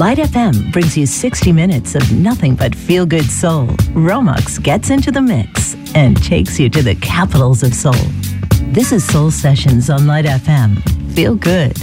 Light FM brings you 60 minutes of nothing but feel good soul. Romex gets into the mix and takes you to the capitals of soul. This is Soul Sessions on Light FM. Feel good.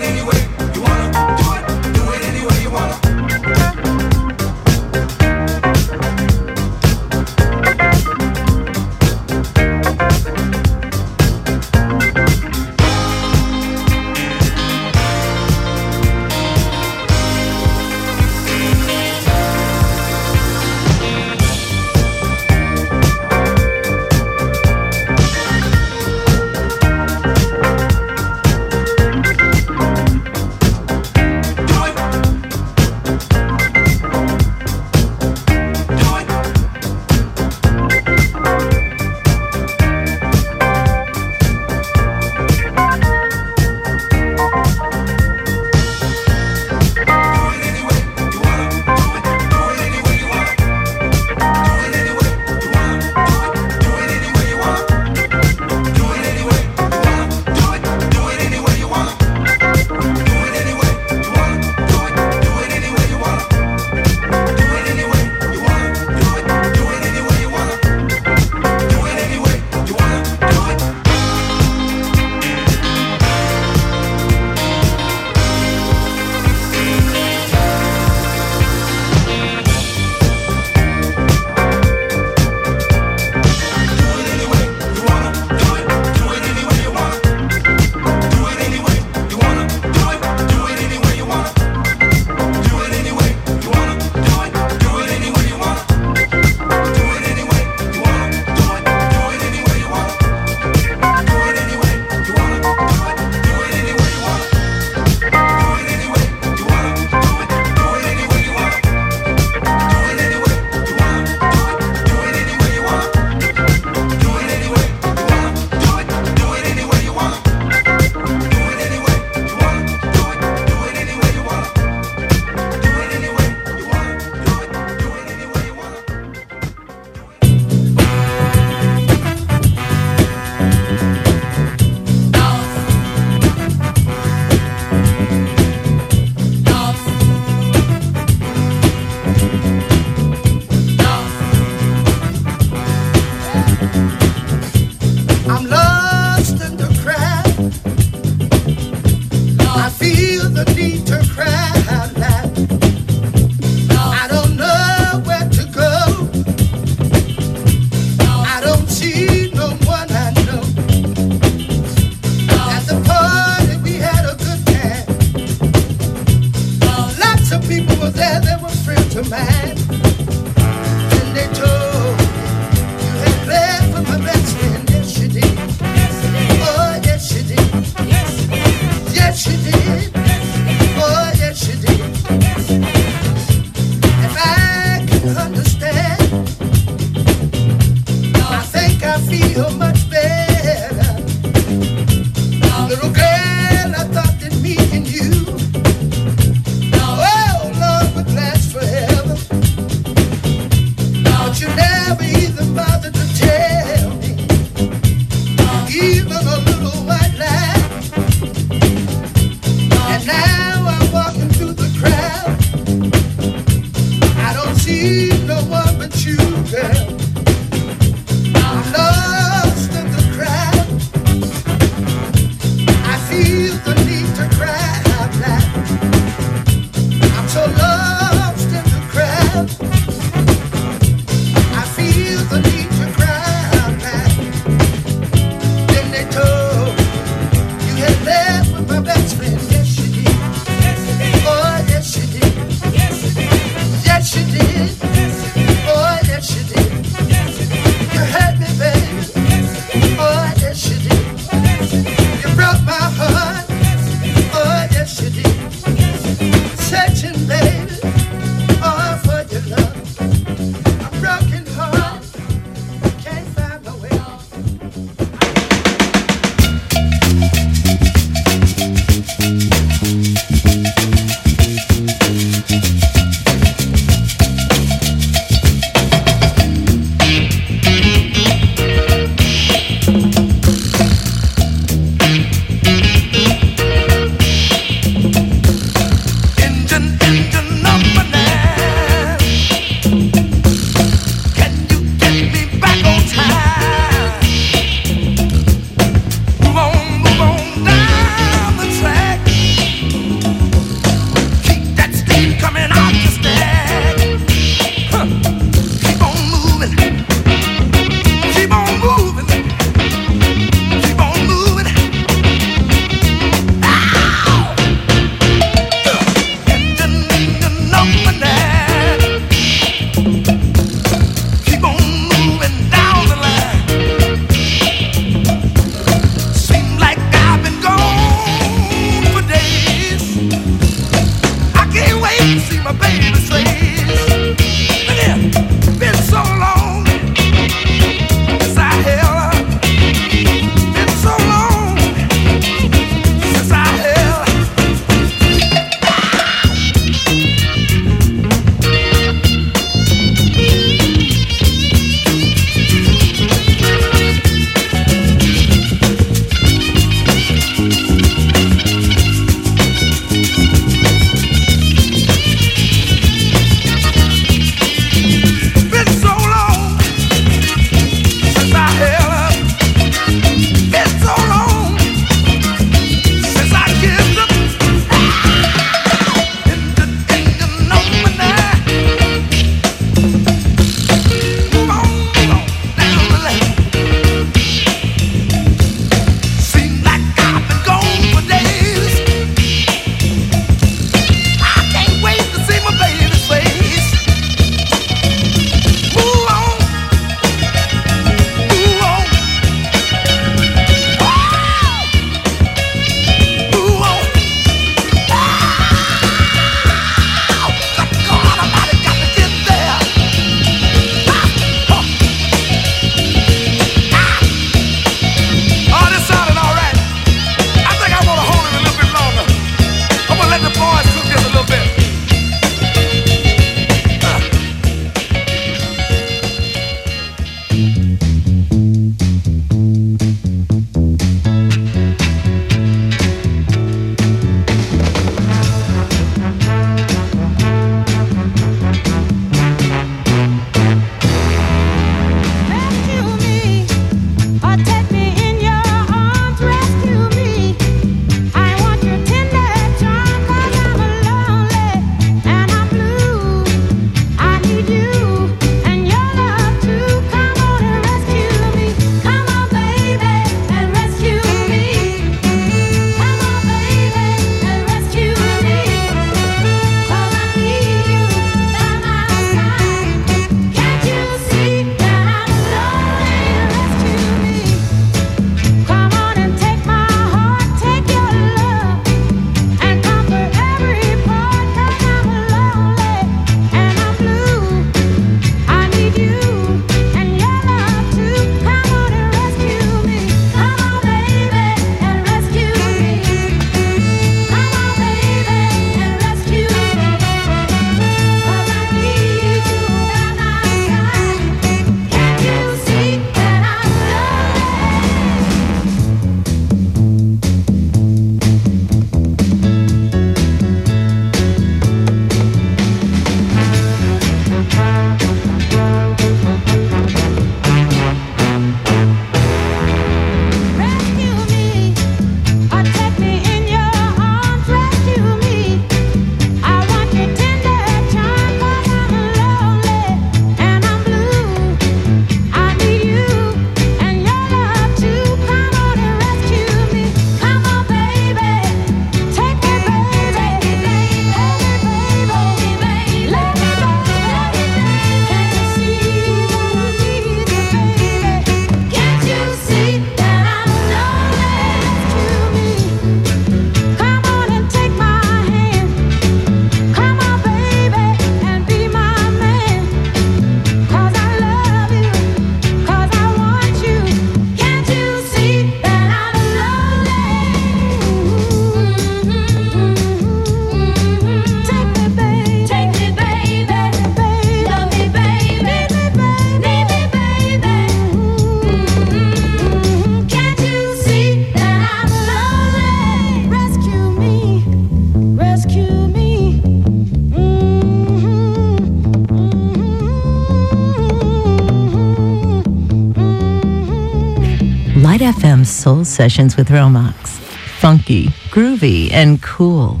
Soul Sessions with Romax. Funky, groovy, and cool.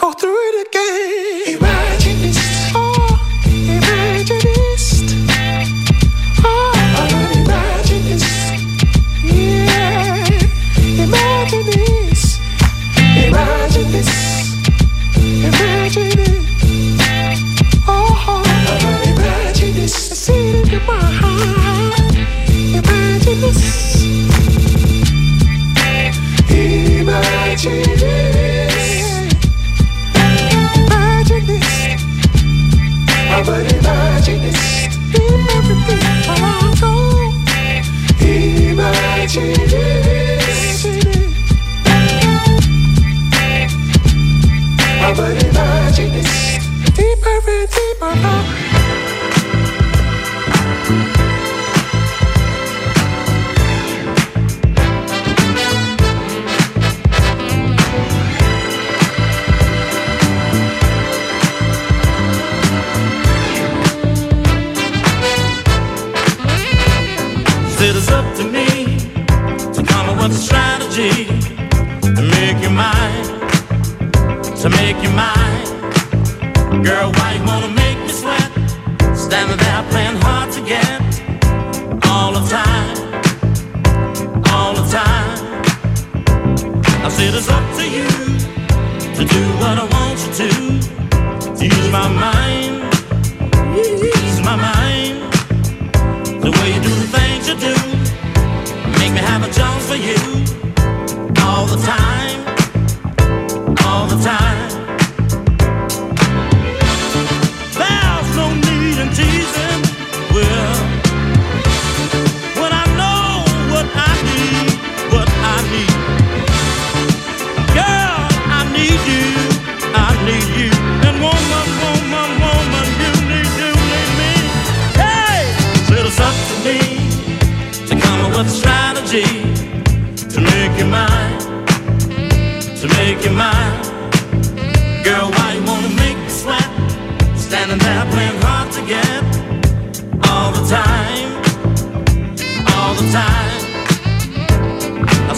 go through it again. things you do. Make me have a chance for you. All the time, all the time.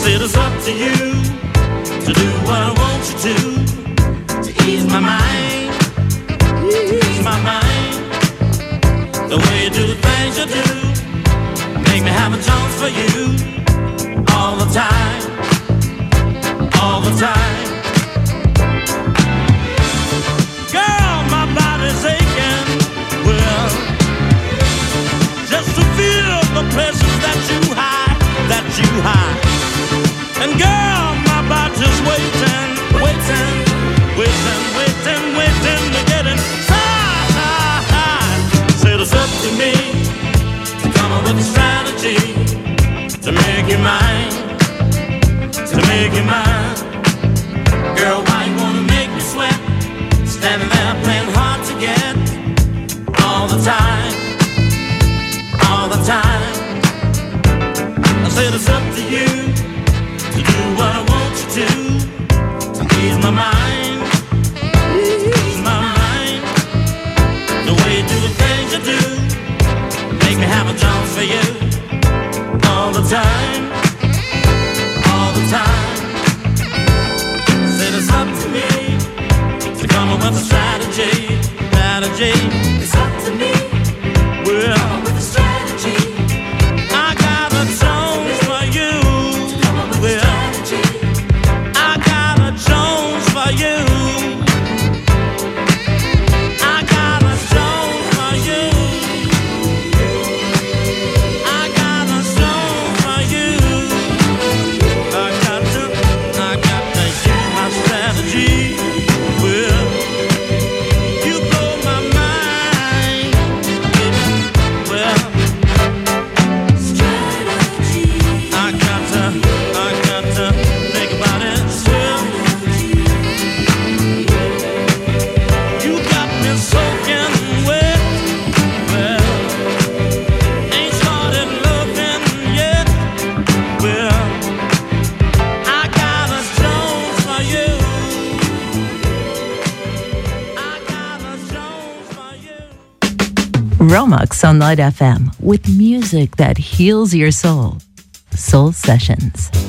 said it's up to you to do what I want you to, to ease my mind, ease my mind. The way you do the things you do, make me have a chance for you all the time, all the time. Girl, my body's aching. Well, just to feel the pleasures that you hide, that you hide. And girl, my body's waiting, waiting, waiting, waiting, waiting to get inside. Said it's up to me to come up with a strategy to make you mine, to make you mine. Girl, why you wanna make me sweat? Standing there playing hard to get all the time, all the time. I said it's up to you. Light FM with music that heals your soul. Soul Sessions.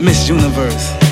Miss Universe.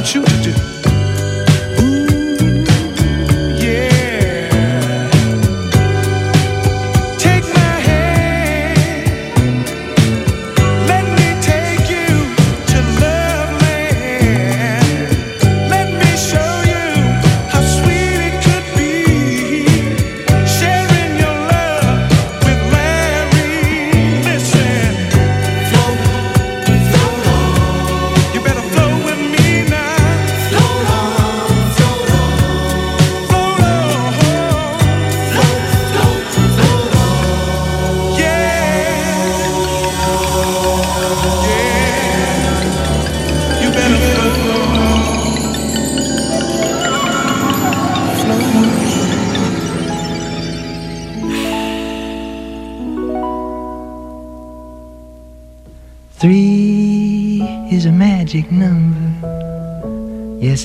Want you to do.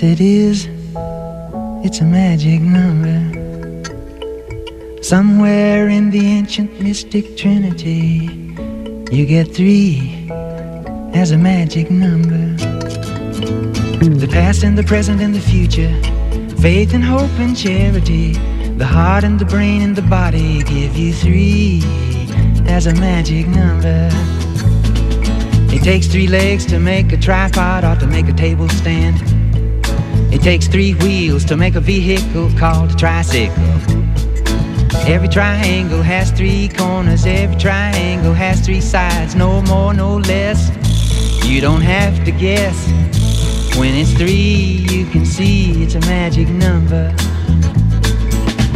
It is. It's a magic number. Somewhere in the ancient mystic trinity, you get three as a magic number. The past and the present and the future, faith and hope and charity, the heart and the brain and the body give you three as a magic number. It takes three legs to make a tripod or to make a table stand. It takes three wheels to make a vehicle called a tricycle. Every triangle has three corners, every triangle has three sides, no more, no less. You don't have to guess. When it's three, you can see it's a magic number.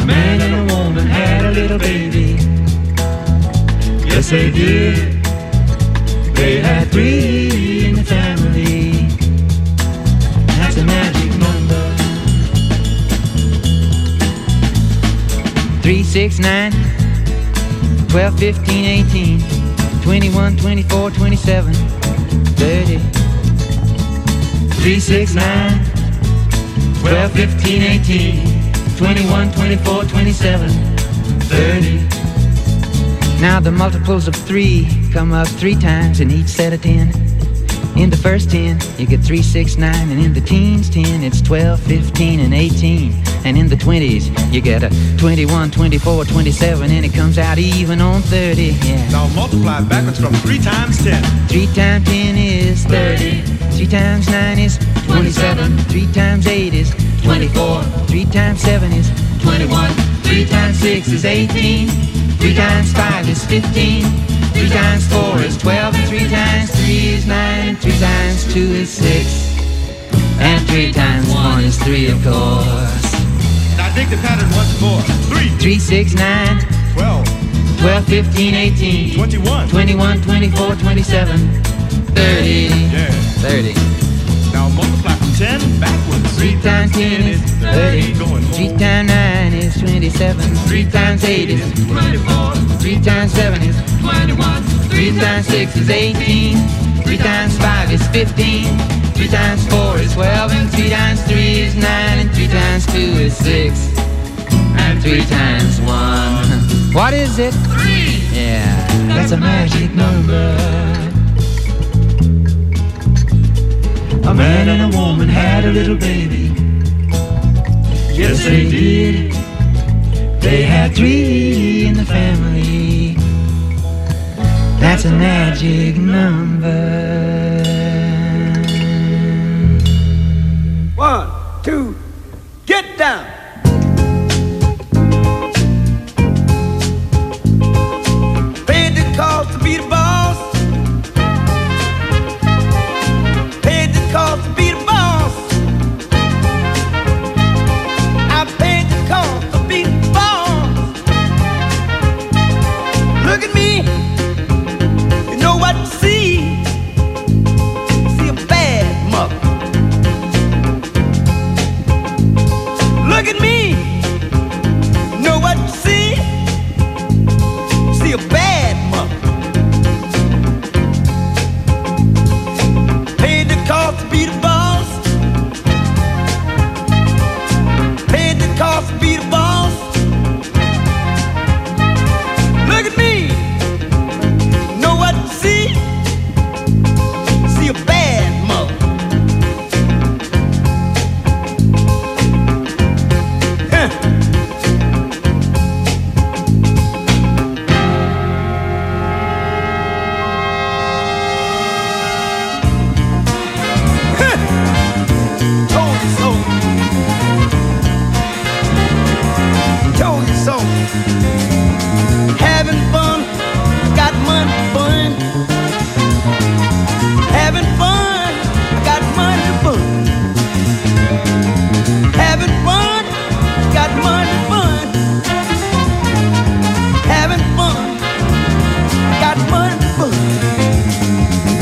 A man and a woman had a little baby. Yes, they did. 9, 12, 15, 18, 21, 24, 27, 30. 3, 6, 9, 12, 15, 18, 21, 24, 27, 30. Now the multiples of 3 come up 3 times in each set of 10. In the first 10, you get three, six, nine, and in the teens 10, it's 12, 15, and 18. And in the 20s, you get a 21, 24, 27, and it comes out even on 30, yeah. Now multiply backwards from 3 times 10. 3 times 10 is 30. 3 times 9 is 27. 3 times 8 is 24. 3 times 7 is 21. 3 times 6 is 18. Three times five is fifteen. Three times four is twelve. And three times three is nine. And three times two is six. And three times one is three, of course. Now dig the pattern once more. Three. Three, six, nine. Twelve. 12, 15, 18. 21. 21, 24, 27. 30. Yeah. 30. Now multiply from 10 backwards. 3 times 10 is 30. 3 times 9 is 27. 3 times 8 is 24. 3 times 7 is 21. 3 times 6 is 18. 3 times 5 is 15. 3 times 4 is 12. And 3 times 3 is 9. And 3 times 2 is 6. And 3 times 1. What is it? 3. Yeah, that's a magic number. A man and a woman had a little baby. Yes, they did. They had three in the family. That's a magic number.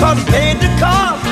from paid the cost.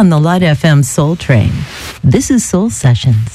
On the Light FM Soul Train. This is Soul Sessions.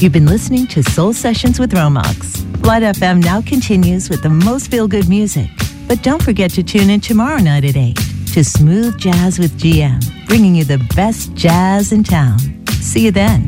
You've been listening to Soul Sessions with Romox. Light FM now continues with the most feel good music. But don't forget to tune in tomorrow night at 8 to Smooth Jazz with GM, bringing you the best jazz in town. See you then.